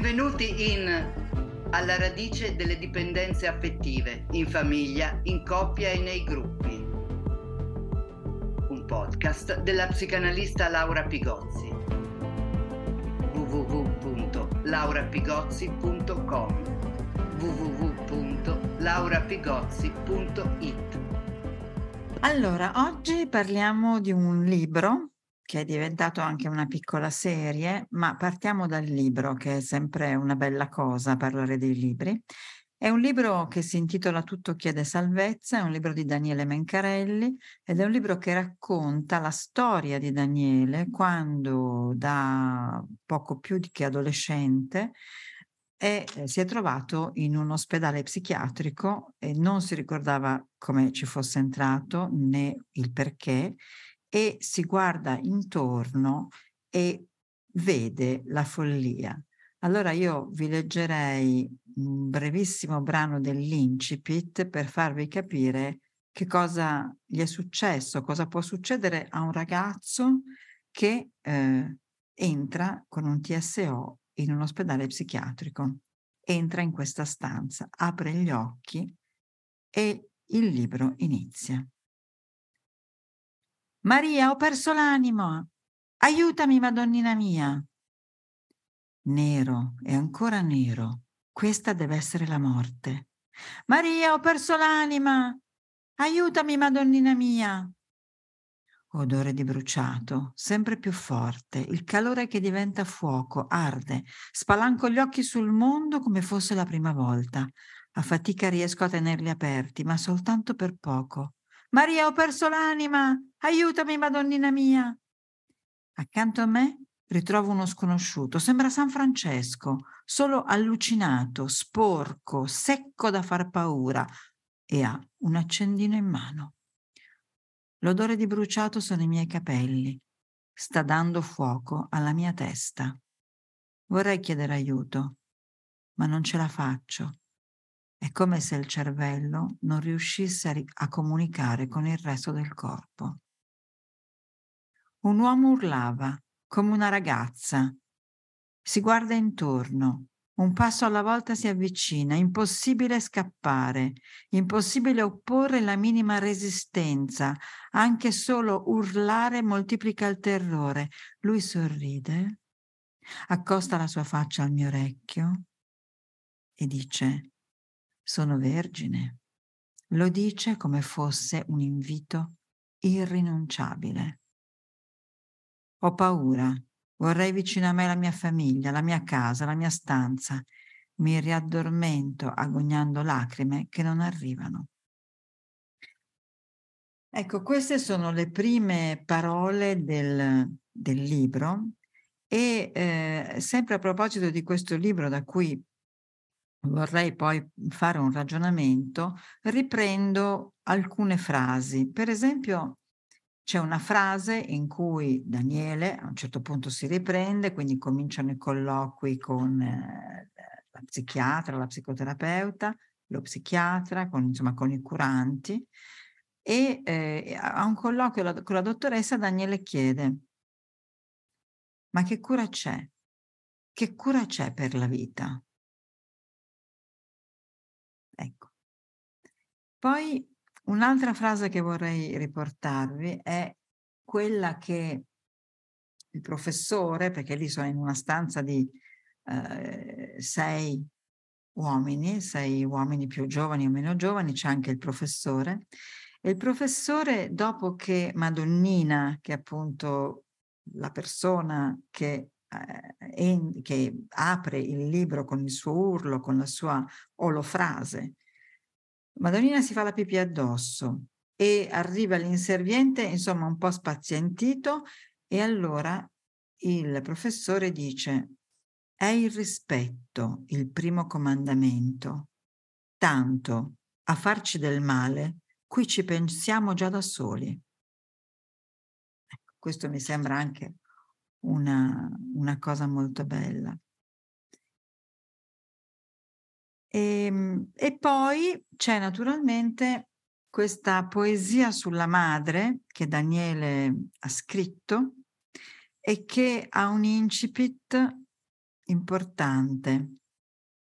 Benvenuti in Alla radice delle dipendenze affettive, in famiglia, in coppia e nei gruppi. Un podcast della psicanalista Laura Pigozzi. www.laurapigozzi.com www.laurapigozzi.it Allora, oggi parliamo di un libro che è diventato anche una piccola serie, ma partiamo dal libro, che è sempre una bella cosa parlare dei libri. È un libro che si intitola Tutto chiede salvezza, è un libro di Daniele Mencarelli ed è un libro che racconta la storia di Daniele quando da poco più di che adolescente è, eh, si è trovato in un ospedale psichiatrico e non si ricordava come ci fosse entrato né il perché e si guarda intorno e vede la follia. Allora io vi leggerei un brevissimo brano dell'incipit per farvi capire che cosa gli è successo, cosa può succedere a un ragazzo che eh, entra con un TSO in un ospedale psichiatrico. Entra in questa stanza, apre gli occhi e il libro inizia. Maria, ho perso l'animo. Aiutami, Madonnina mia. Nero e ancora nero. Questa deve essere la morte. Maria, ho perso l'anima. Aiutami, Madonnina mia. Odore di bruciato, sempre più forte, il calore che diventa fuoco, arde, spalanco gli occhi sul mondo come fosse la prima volta. A fatica riesco a tenerli aperti, ma soltanto per poco. Maria, ho perso l'anima! Aiutami, Madonnina mia! Accanto a me ritrovo uno sconosciuto, sembra San Francesco, solo allucinato, sporco, secco da far paura e ha un accendino in mano. L'odore di bruciato sono i miei capelli, sta dando fuoco alla mia testa. Vorrei chiedere aiuto, ma non ce la faccio. È come se il cervello non riuscisse a, ri- a comunicare con il resto del corpo. Un uomo urlava, come una ragazza. Si guarda intorno, un passo alla volta si avvicina, impossibile scappare, impossibile opporre la minima resistenza, anche solo urlare moltiplica il terrore. Lui sorride, accosta la sua faccia al mio orecchio e dice sono vergine. Lo dice come fosse un invito irrinunciabile. Ho paura, vorrei vicino a me la mia famiglia, la mia casa, la mia stanza. Mi riaddormento agognando lacrime che non arrivano. Ecco, queste sono le prime parole del, del libro e eh, sempre a proposito di questo libro da cui vorrei poi fare un ragionamento, riprendo alcune frasi. Per esempio, c'è una frase in cui Daniele a un certo punto si riprende, quindi cominciano i colloqui con eh, la psichiatra, la psicoterapeuta, lo psichiatra, con, insomma con i curanti, e eh, a un colloquio con la dottoressa Daniele chiede, ma che cura c'è? Che cura c'è per la vita? Poi un'altra frase che vorrei riportarvi è quella che il professore, perché lì sono in una stanza di eh, sei uomini, sei uomini più giovani o meno giovani, c'è anche il professore, e il professore, dopo che Madonnina, che è appunto la persona che eh, che apre il libro con il suo urlo, con la sua olofrase. Madonnina si fa la pipì addosso e arriva l'inserviente, insomma, un po' spazientito, e allora il professore dice: È il rispetto il primo comandamento. Tanto a farci del male, qui ci pensiamo già da soli. Ecco, questo mi sembra anche una, una cosa molto bella. E, ehm, e poi c'è naturalmente questa poesia sulla madre che Daniele ha scritto e che ha un incipit importante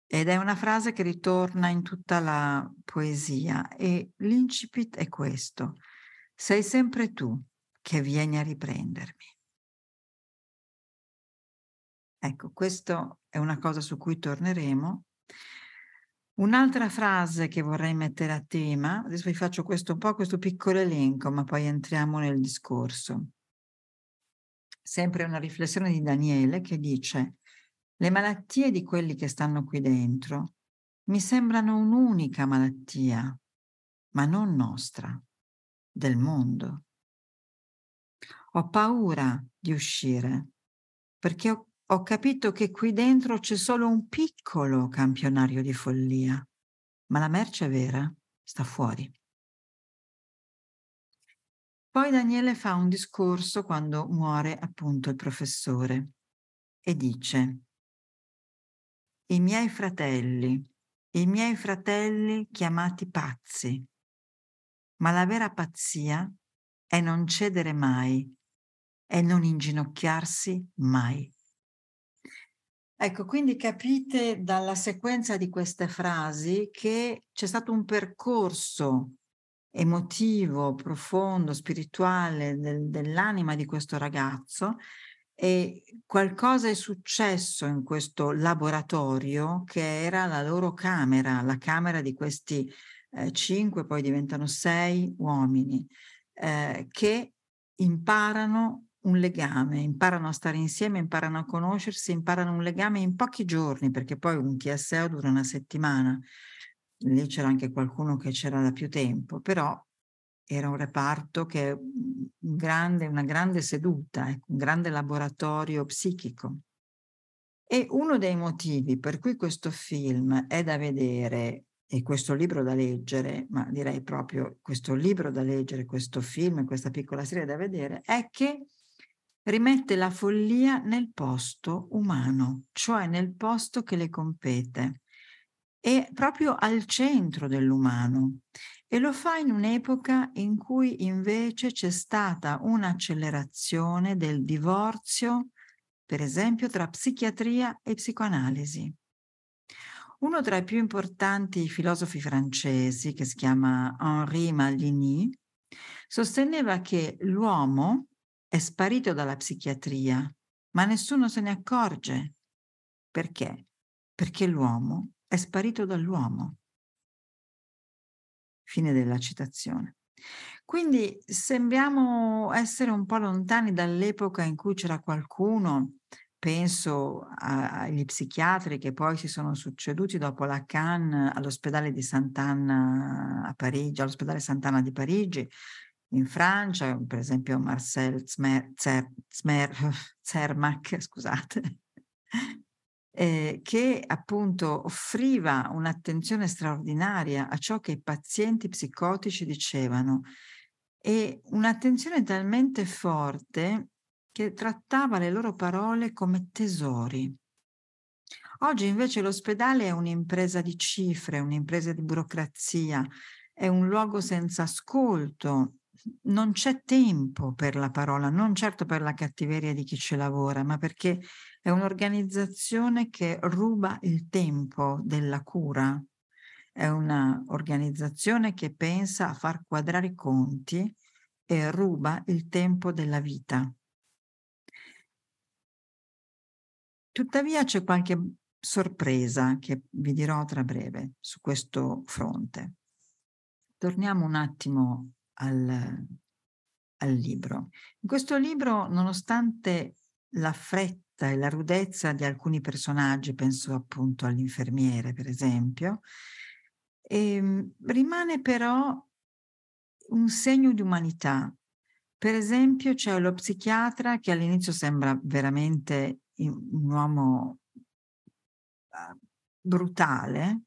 ed è una frase che ritorna in tutta la poesia e l'incipit è questo. Sei sempre tu che vieni a riprendermi. Ecco, questo è una cosa su cui torneremo. Un'altra frase che vorrei mettere a tema, adesso vi faccio questo un po' questo piccolo elenco, ma poi entriamo nel discorso. Sempre una riflessione di Daniele che dice: Le malattie di quelli che stanno qui dentro mi sembrano un'unica malattia, ma non nostra, del mondo. Ho paura di uscire perché ho ho capito che qui dentro c'è solo un piccolo campionario di follia, ma la merce vera sta fuori. Poi Daniele fa un discorso quando muore appunto il professore e dice, i miei fratelli, i miei fratelli chiamati pazzi, ma la vera pazzia è non cedere mai e non inginocchiarsi mai. Ecco, quindi capite dalla sequenza di queste frasi che c'è stato un percorso emotivo, profondo, spirituale del, dell'anima di questo ragazzo e qualcosa è successo in questo laboratorio che era la loro camera, la camera di questi eh, cinque, poi diventano sei uomini eh, che imparano un legame, imparano a stare insieme, imparano a conoscersi, imparano un legame in pochi giorni, perché poi un TSO dura una settimana. Lì c'era anche qualcuno che c'era da più tempo, però era un reparto che è un grande, una grande seduta, ecco, un grande laboratorio psichico. E uno dei motivi per cui questo film è da vedere e questo libro da leggere, ma direi proprio questo libro da leggere, questo film, questa piccola serie da vedere, è che rimette la follia nel posto umano, cioè nel posto che le compete, e proprio al centro dell'umano. E lo fa in un'epoca in cui invece c'è stata un'accelerazione del divorzio, per esempio, tra psichiatria e psicoanalisi. Uno tra i più importanti filosofi francesi, che si chiama Henri Maligny, sosteneva che l'uomo è sparito dalla psichiatria, ma nessuno se ne accorge. Perché? Perché l'uomo è sparito dall'uomo. Fine della citazione. Quindi sembriamo essere un po' lontani dall'epoca in cui c'era qualcuno, penso agli psichiatri che poi si sono succeduti dopo la Cannes all'ospedale di Sant'Anna a Parigi, all'ospedale Sant'Anna di Parigi, in Francia, per esempio Marcel Zmer, Zer, Zmer, Zermack, scusate, eh, che appunto offriva un'attenzione straordinaria a ciò che i pazienti psicotici dicevano e un'attenzione talmente forte che trattava le loro parole come tesori. Oggi invece l'ospedale è un'impresa di cifre, un'impresa di burocrazia, è un luogo senza ascolto, non c'è tempo per la parola, non certo per la cattiveria di chi ci lavora, ma perché è un'organizzazione che ruba il tempo della cura, è un'organizzazione che pensa a far quadrare i conti e ruba il tempo della vita. Tuttavia c'è qualche sorpresa che vi dirò tra breve su questo fronte. Torniamo un attimo al, al libro. In questo libro, nonostante la fretta e la rudezza di alcuni personaggi, penso appunto all'infermiere per esempio, ehm, rimane però un segno di umanità. Per esempio c'è lo psichiatra che all'inizio sembra veramente un uomo uh, brutale,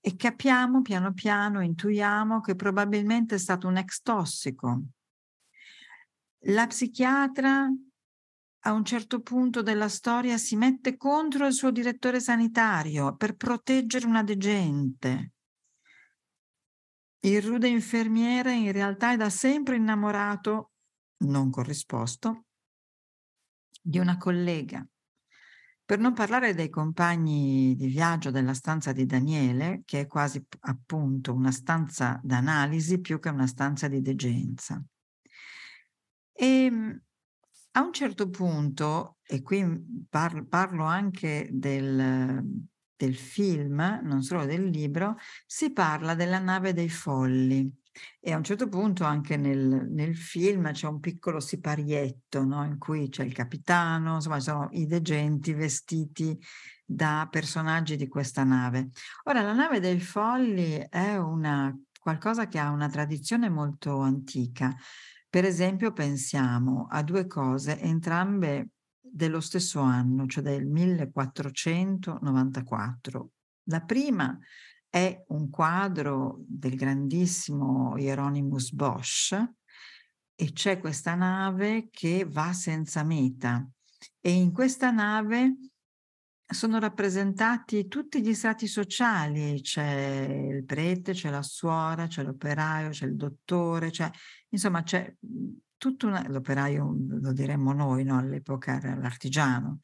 e capiamo piano piano, intuiamo che probabilmente è stato un ex tossico. La psichiatra a un certo punto della storia si mette contro il suo direttore sanitario per proteggere una degente. Il rude infermiere in realtà è da sempre innamorato, non corrisposto, di una collega Per non parlare dei compagni di viaggio della stanza di Daniele, che è quasi appunto una stanza d'analisi più che una stanza di degenza. E ehm, a un certo punto, e qui parlo, parlo anche del, del film, non solo del libro, si parla della nave dei folli. E a un certo punto anche nel, nel film c'è un piccolo siparietto no? in cui c'è il capitano, insomma sono i degenti vestiti da personaggi di questa nave. Ora, la nave dei folli è una, qualcosa che ha una tradizione molto antica. Per esempio, pensiamo a due cose, entrambe dello stesso anno, cioè del 1494. La prima è un quadro del grandissimo Hieronymus Bosch e c'è questa nave che va senza meta e in questa nave sono rappresentati tutti gli strati sociali, c'è il prete, c'è la suora, c'è l'operaio, c'è il dottore, c'è, insomma c'è tutto una, l'operaio lo diremmo noi, no? all'epoca era l'artigiano.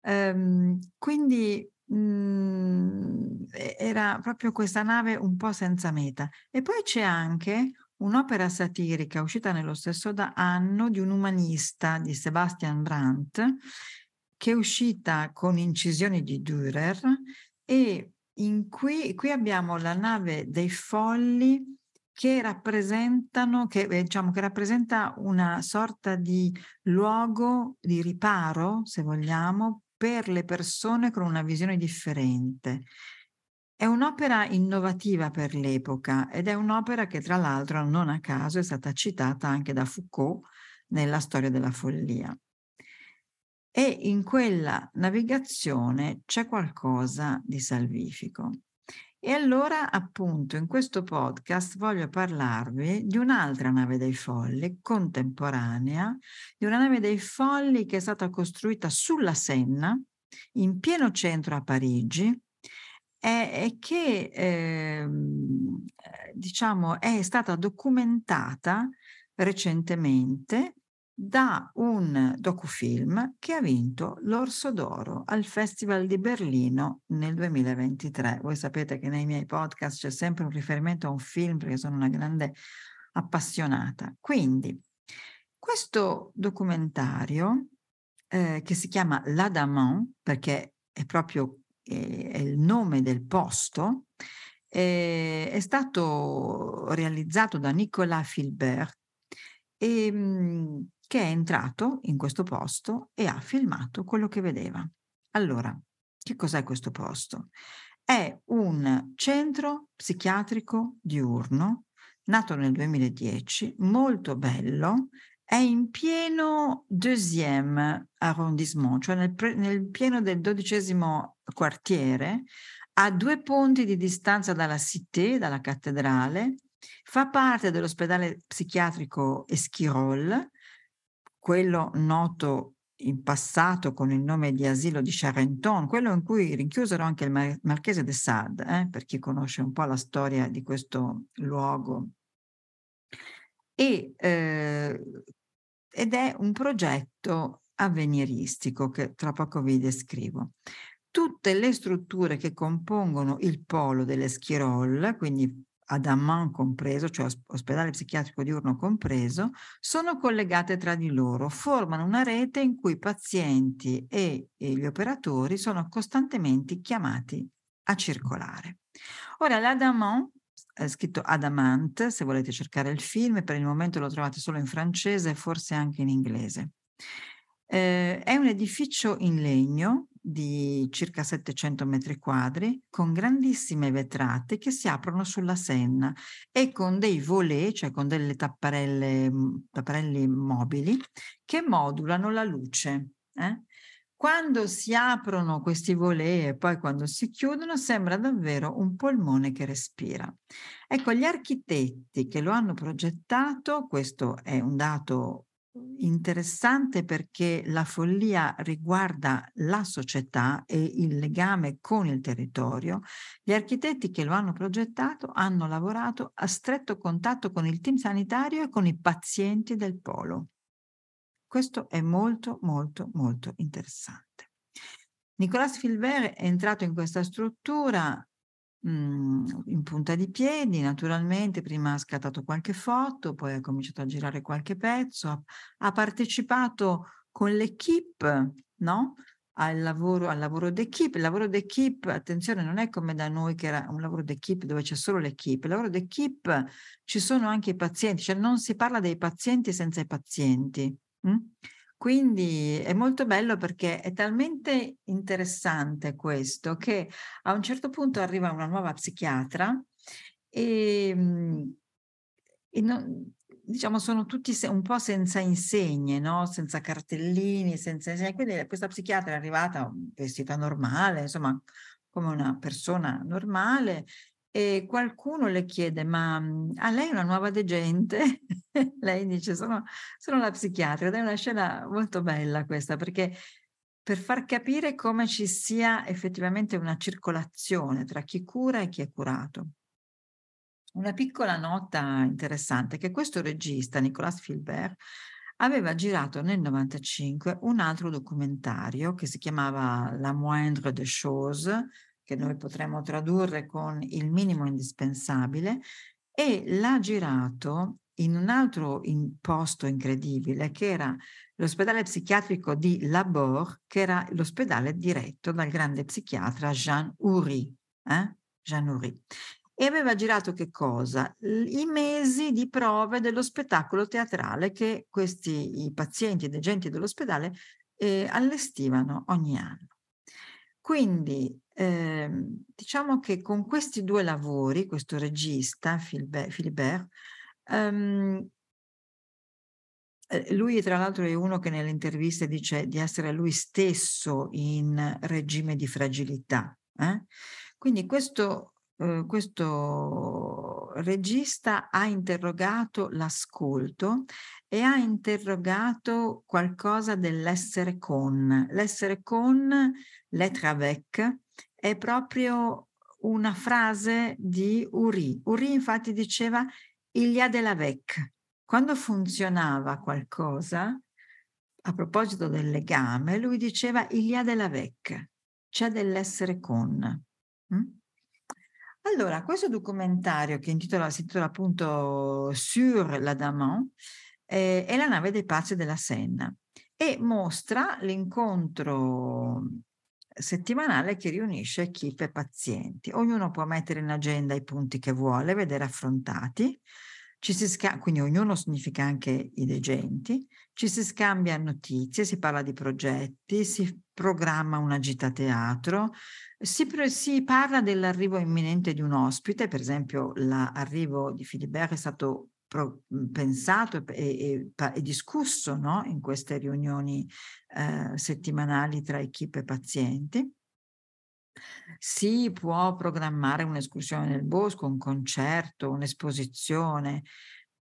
Um, quindi Mhmm, era proprio questa nave un po' senza meta. E poi c'è anche un'opera satirica uscita nello stesso anno di un umanista di Sebastian Brandt, che è uscita con incisioni di Dürer e in cui, qui abbiamo la nave dei folli che rappresentano, che, eh, diciamo, che rappresenta una sorta di luogo di riparo, se vogliamo, per le persone con una visione differente. È un'opera innovativa per l'epoca ed è un'opera che tra l'altro non a caso è stata citata anche da Foucault nella storia della follia. E in quella navigazione c'è qualcosa di salvifico. E allora, appunto, in questo podcast voglio parlarvi di un'altra nave dei folli contemporanea, di una nave dei folli che è stata costruita sulla Senna, in pieno centro a Parigi, e, che ehm, eh, diciamo è stata documentata recentemente da un docufilm che ha vinto l'Orso d'Oro al Festival di Berlino nel 2023. Voi sapete che nei miei podcast c'è sempre un riferimento a un film perché sono una grande appassionata. Quindi, questo documentario eh, che si chiama L'Adamant, perché è proprio eh, è il nome del posto, eh, è stato realizzato da Nicolas Filbert e, ehm, che è entrato in questo posto e ha filmato quello che vedeva. Allora, che cos'è questo posto? È un centro psichiatrico diurno, nato nel 2010, molto bello, è in pieno deuxième arrondissement, cioè nel, pre- nel pieno del dodicesimo quartiere, a due ponti di distanza dalla Cité, dalla cattedrale, fa parte dell'ospedale psichiatrico Esquirol, quello noto in passato con il nome di asilo di Charenton, quello in cui rinchiusero anche il mar- marchese de Sade, eh, per chi conosce un po' la storia di questo luogo. E, eh, ed è un progetto avveniristico che tra poco vi descrivo. Tutte le strutture che compongono il polo dell'Eschirol, quindi Adamman compreso, cioè ospedale psichiatrico diurno compreso, sono collegate tra di loro, formano una rete in cui i pazienti e, e gli operatori sono costantemente chiamati a circolare. Ora, l'Adamant, è scritto Adamant, se volete cercare il film, per il momento lo trovate solo in francese e forse anche in inglese. Eh, è un edificio in legno di circa 700 metri quadri con grandissime vetrate che si aprono sulla Senna e con dei volets, cioè con delle tapparelle, tapparelli mobili che modulano la luce. Eh? Quando si aprono questi volets e poi quando si chiudono sembra davvero un polmone che respira. Ecco, gli architetti che lo hanno progettato, questo è un dato interessante perché la follia riguarda la società e il legame con il territorio. Gli architetti che lo hanno progettato hanno lavorato a stretto contatto con il team sanitario e con i pazienti del polo. Questo è molto, molto, molto interessante. Nicolas Filbert è entrato in questa struttura mh, mhmm, in punta di piedi, naturalmente, prima ha scattato qualche foto, poi ha cominciato a girare qualche pezzo, ha, ha partecipato con l'equipe, no? Al lavoro, al lavoro d'equipe. Il lavoro d'equipe, attenzione, non è come da noi che era un lavoro d'equipe dove c'è solo l'equipe. Il lavoro d'equipe ci sono anche i pazienti, cioè non si parla dei pazienti senza i pazienti. Hm? Quindi è molto bello perché è talmente interessante questo che a un certo punto arriva una nuova psichiatra e, mhmm, e non, diciamo sono tutti un po' senza insegne, no? senza cartellini, senza insegne. Quindi questa psichiatra è arrivata vestita normale, insomma come una persona normale e qualcuno le chiede, ma mhmm, a lei è una nuova degente? lei dice, sono, sono la psichiatra ed è una scena molto bella questa perché per far capire come ci sia effettivamente una circolazione tra chi cura e chi è curato. Una piccola nota interessante è che questo regista, Nicolas Filbert, aveva girato nel 95 un altro documentario che si chiamava La moindre des choses, che noi potremmo tradurre con il minimo indispensabile, e l'ha girato in un altro in posto incredibile che era l'ospedale psichiatrico di Labor, che era l'ospedale diretto dal grande psichiatra Jean Houry. Eh? Jean Houry. E aveva girato che cosa? I mesi di prove dello spettacolo teatrale che questi i pazienti ed agenti dell'ospedale eh, allestivano ogni anno. Quindi eh, diciamo che con questi due lavori, questo regista, Philibert, ehm, lui tra l'altro è uno che nelle interviste dice di essere lui stesso in regime di fragilità. Eh? Quindi questo, eh, questo regista ha interrogato l'ascolto e ha interrogato qualcosa dell'essere con. L'essere con l'être avec, è proprio una frase di Uri. Uri infatti diceva il y a de l'avec. Quando funzionava qualcosa, a proposito del legame, lui diceva il y a de l'avec, c'è dell'essere con. Mm? Allora, questo documentario che intitola, si intitola appunto Sur la Daman eh, è la nave dei pazzi della Senna e mostra l'incontro settimanale che riunisce equip e pazienti. Ognuno può mettere in agenda i punti che vuole, vedere affrontati. Ci si sca- quindi ognuno significa anche i degenti, ci si scambia notizie, si parla di progetti, si programma una gita a teatro, si, pre- si parla dell'arrivo imminente di un ospite, per esempio l'arrivo di Philibert è stato pro, pensato e, e, e discusso no? in queste riunioni eh, settimanali tra equipe e pazienti. Si può programmare un'escursione nel bosco, un concerto, un'esposizione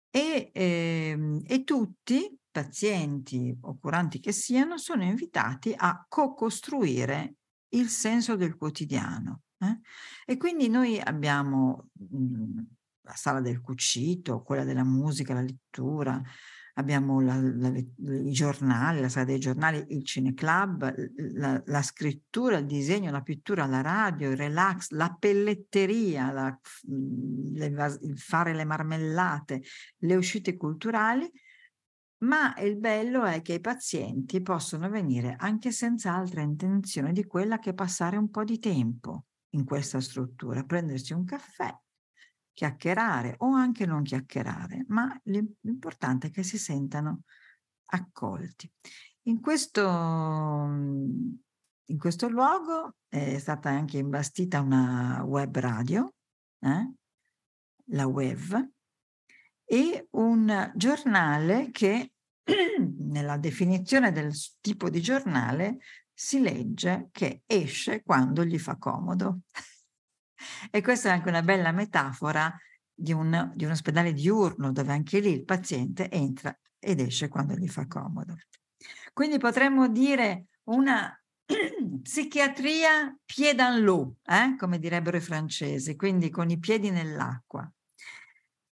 e, ehm, e tutti, pazienti o curanti che siano, sono invitati a co-costruire il senso del quotidiano. Eh? E quindi noi abbiamo mh, mhmm, la sala del cucito, quella della musica, la lettura, abbiamo la, la, i giornali, la sala dei giornali, il cineclub, la, la, scrittura, il disegno, la pittura, la radio, il relax, la pelletteria, la, le, il fare le marmellate, le uscite culturali, ma il bello è che i pazienti possono venire anche senza altra intenzione di quella che passare un po' di tempo in questa struttura, prendersi un caffè chiacchierare o anche non chiacchierare, ma l'importante è che si sentano accolti. In questo, in questo luogo è stata anche imbastita una web radio, eh? la WEV, e un giornale che nella definizione del tipo di giornale si legge che esce quando gli fa comodo. E questa è anche una bella metafora di un, di un ospedale diurno dove anche lì il paziente entra ed esce quando gli fa comodo. Quindi potremmo dire una psichiatria pied dans l'eau, eh? come direbbero i francesi, quindi con i piedi nell'acqua.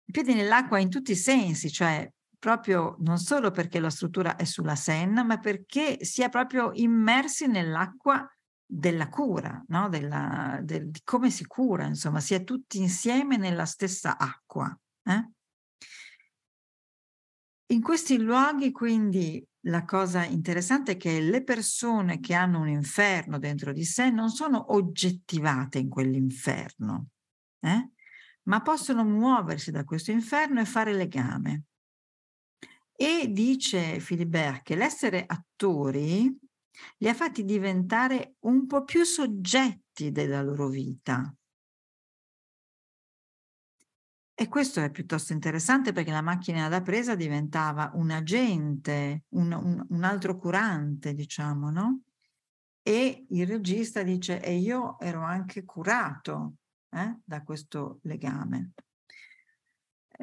I piedi nell'acqua in tutti i sensi, cioè proprio non solo perché la struttura è sulla Senna, ma perché si è proprio immersi nell'acqua della cura, no? della, del, di come si cura, insomma, si è tutti insieme nella stessa acqua. Eh? In questi luoghi, quindi, la cosa interessante è che le persone che hanno un inferno dentro di sé non sono oggettivate in quell'inferno, eh? ma possono muoversi da questo inferno e fare legame. E dice Philibert che l'essere attori li ha fatti diventare un po' più soggetti della loro vita. E questo è piuttosto interessante perché la macchina da presa diventava un agente, un, un, un altro curante, diciamo, no? E il regista dice, e io ero anche curato eh, da questo legame.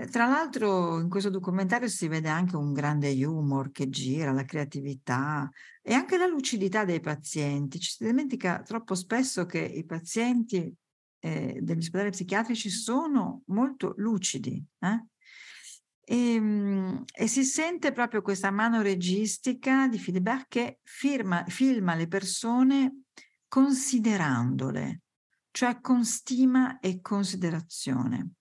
Tra l'altro in questo documentario si vede anche un grande humor che gira, la creatività e anche la lucidità dei pazienti. Ci si dimentica troppo spesso che i pazienti eh, degli ospedali psichiatrici sono molto lucidi. Eh? E, ehm, e, si sente proprio questa mano registica di Philibert che firma, filma le persone considerandole, cioè con stima e considerazione.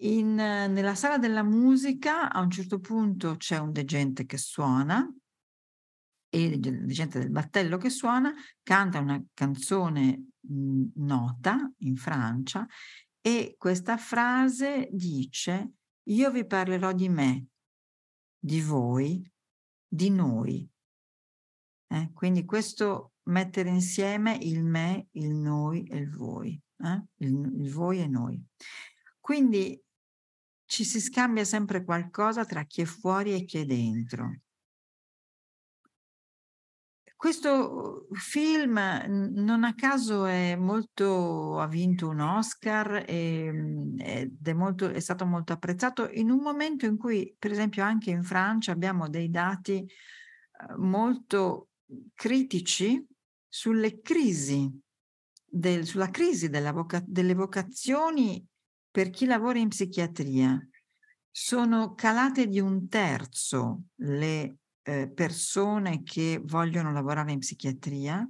In, nella sala della musica a un certo punto c'è un degente che suona e il degente del battello che suona canta una canzone mh, nota in Francia e questa frase dice io vi parlerò di me, di voi, di noi. Eh? Quindi questo mettere insieme il me, il noi e il voi, eh? il, il voi e noi. Quindi ci si scambia sempre qualcosa tra chi è fuori e chi è dentro. Questo film non a caso molto, ha vinto un Oscar e, ehm, ed è, molto, è stato molto apprezzato in un momento in cui, per esempio, anche in Francia abbiamo dei dati uhm, molto critici sulle crisi, del, sulla crisi voca, delle vocazioni per chi lavora in psichiatria sono calate di un terzo le eh, persone che vogliono lavorare in psichiatria,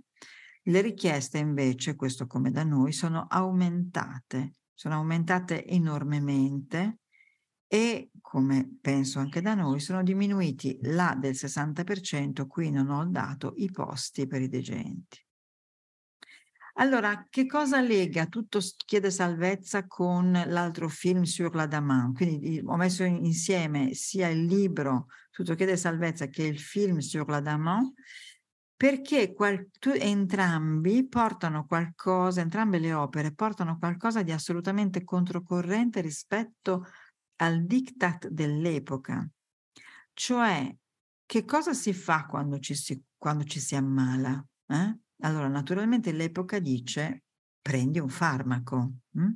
le richieste invece, questo come da noi, sono aumentate, sono aumentate enormemente e come penso anche da noi sono diminuiti là del 60%, qui non ho dato i posti per i degenti. Allora, che cosa lega tutto Chiede Salvezza con l'altro film Sur la Daman? Quindi ho messo insieme sia il libro Tutto Chiede Salvezza che il film Sur la Daman perché qual- tu, entrambi portano qualcosa, entrambe le opere portano qualcosa di assolutamente controcorrente rispetto al diktat dell'epoca. Cioè, che cosa si fa quando ci si, quando ci si ammala? Eh? Allora, naturalmente l'epoca dice prendi un farmaco. Hm?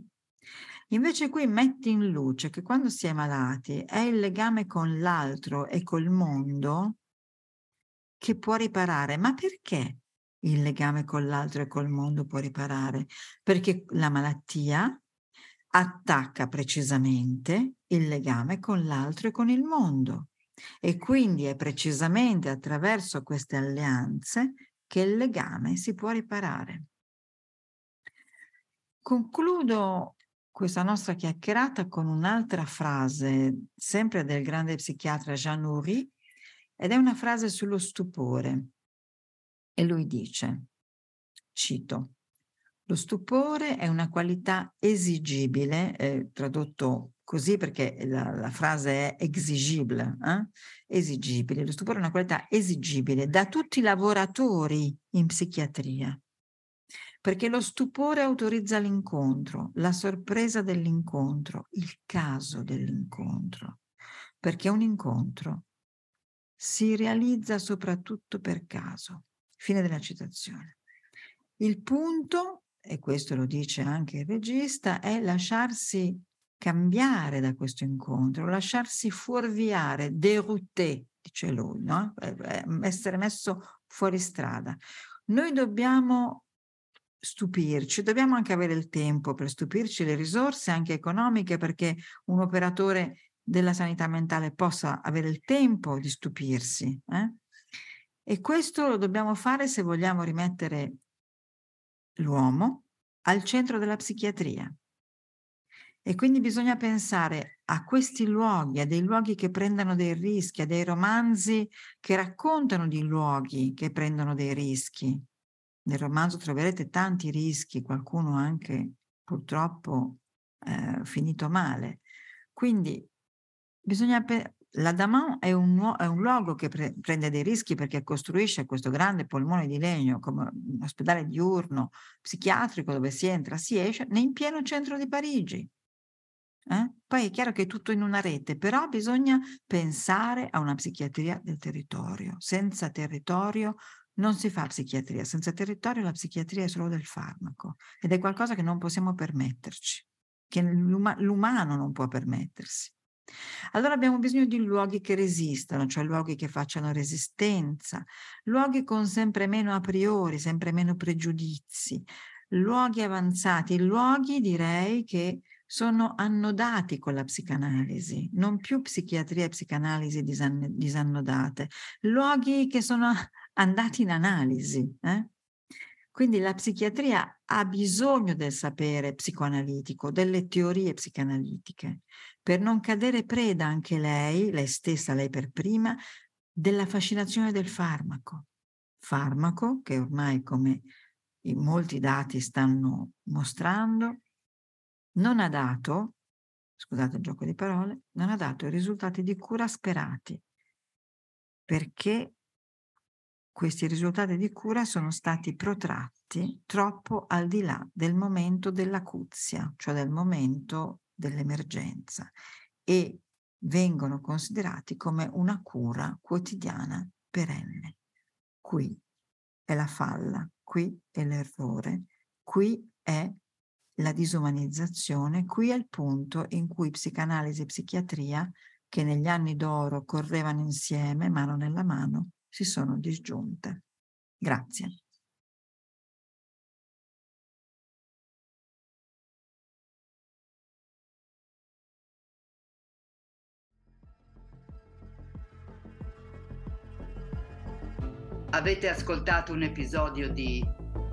Invece qui metti in luce che quando si è malati è il legame con l'altro e col mondo che può riparare. Ma perché il legame con l'altro e col mondo può riparare? Perché la malattia attacca precisamente il legame con l'altro e con il mondo. E quindi è precisamente attraverso queste alleanze che il legame si può riparare. Concludo questa nostra chiacchierata con un'altra frase, sempre del grande psichiatra Jean Noury, ed è una frase sullo stupore. E lui dice, cito, lo stupore è una qualità esigibile, eh, tradotto così perché la, la frase è esigibile, eh? esigibile. Lo stupore è una qualità esigibile da tutti i lavoratori in psichiatria, perché lo stupore autorizza l'incontro, la sorpresa dell'incontro, il caso dell'incontro, perché un incontro si realizza soprattutto per caso. Fine della citazione. Il punto, e questo lo dice anche il regista, è lasciarsi cambiare da questo incontro, lasciarsi fuorviare, derouté, dice lui, no? essere messo fuori strada. Noi dobbiamo stupirci, dobbiamo anche avere il tempo per stupirci, le risorse anche economiche perché un operatore della sanità mentale possa avere il tempo di stupirsi. Eh? E questo lo dobbiamo fare se vogliamo rimettere l'uomo al centro della psichiatria. E quindi bisogna pensare a questi luoghi, a dei luoghi che prendano dei rischi, a dei romanzi che raccontano di luoghi che prendono dei rischi. Nel romanzo troverete tanti rischi, qualcuno anche purtroppo eh, finito male. Quindi bisogna... Pe- la Daman è un, è un luogo che pre- prende dei rischi perché costruisce questo grande polmone di legno come un ospedale diurno psichiatrico dove si entra, si esce, in pieno centro di Parigi. Eh? Poi è chiaro che è tutto in una rete, però bisogna pensare a una psichiatria del territorio. Senza territorio non si fa psichiatria, senza territorio la psichiatria è solo del farmaco ed è qualcosa che non possiamo permetterci, che l'uma- l'umano non può permettersi. Allora abbiamo bisogno di luoghi che resistano, cioè luoghi che facciano resistenza, luoghi con sempre meno a priori, sempre meno pregiudizi, luoghi avanzati, luoghi direi che sono annodati con la psicanalisi, non più psichiatria e psicanalisi disan- disannodate, luoghi che sono andati in analisi. Eh? Quindi la psichiatria ha bisogno del sapere psicoanalitico, delle teorie psicanalitiche, per non cadere preda anche lei, lei stessa, lei per prima, della fascinazione del farmaco. Farmaco che ormai, come molti dati stanno mostrando, non ha dato, scusate il gioco di parole, non ha dato i risultati di cura sperati, perché questi risultati di cura sono stati protratti troppo al di là del momento dell'acuzia, cioè del momento dell'emergenza, e vengono considerati come una cura quotidiana perenne. Qui è la falla, qui è l'errore, qui è la disumanizzazione, qui è il punto in cui psicanalisi e psichiatria, che negli anni d'oro correvano insieme, mano nella mano, si sono disgiunte. Grazie. Avete ascoltato un episodio di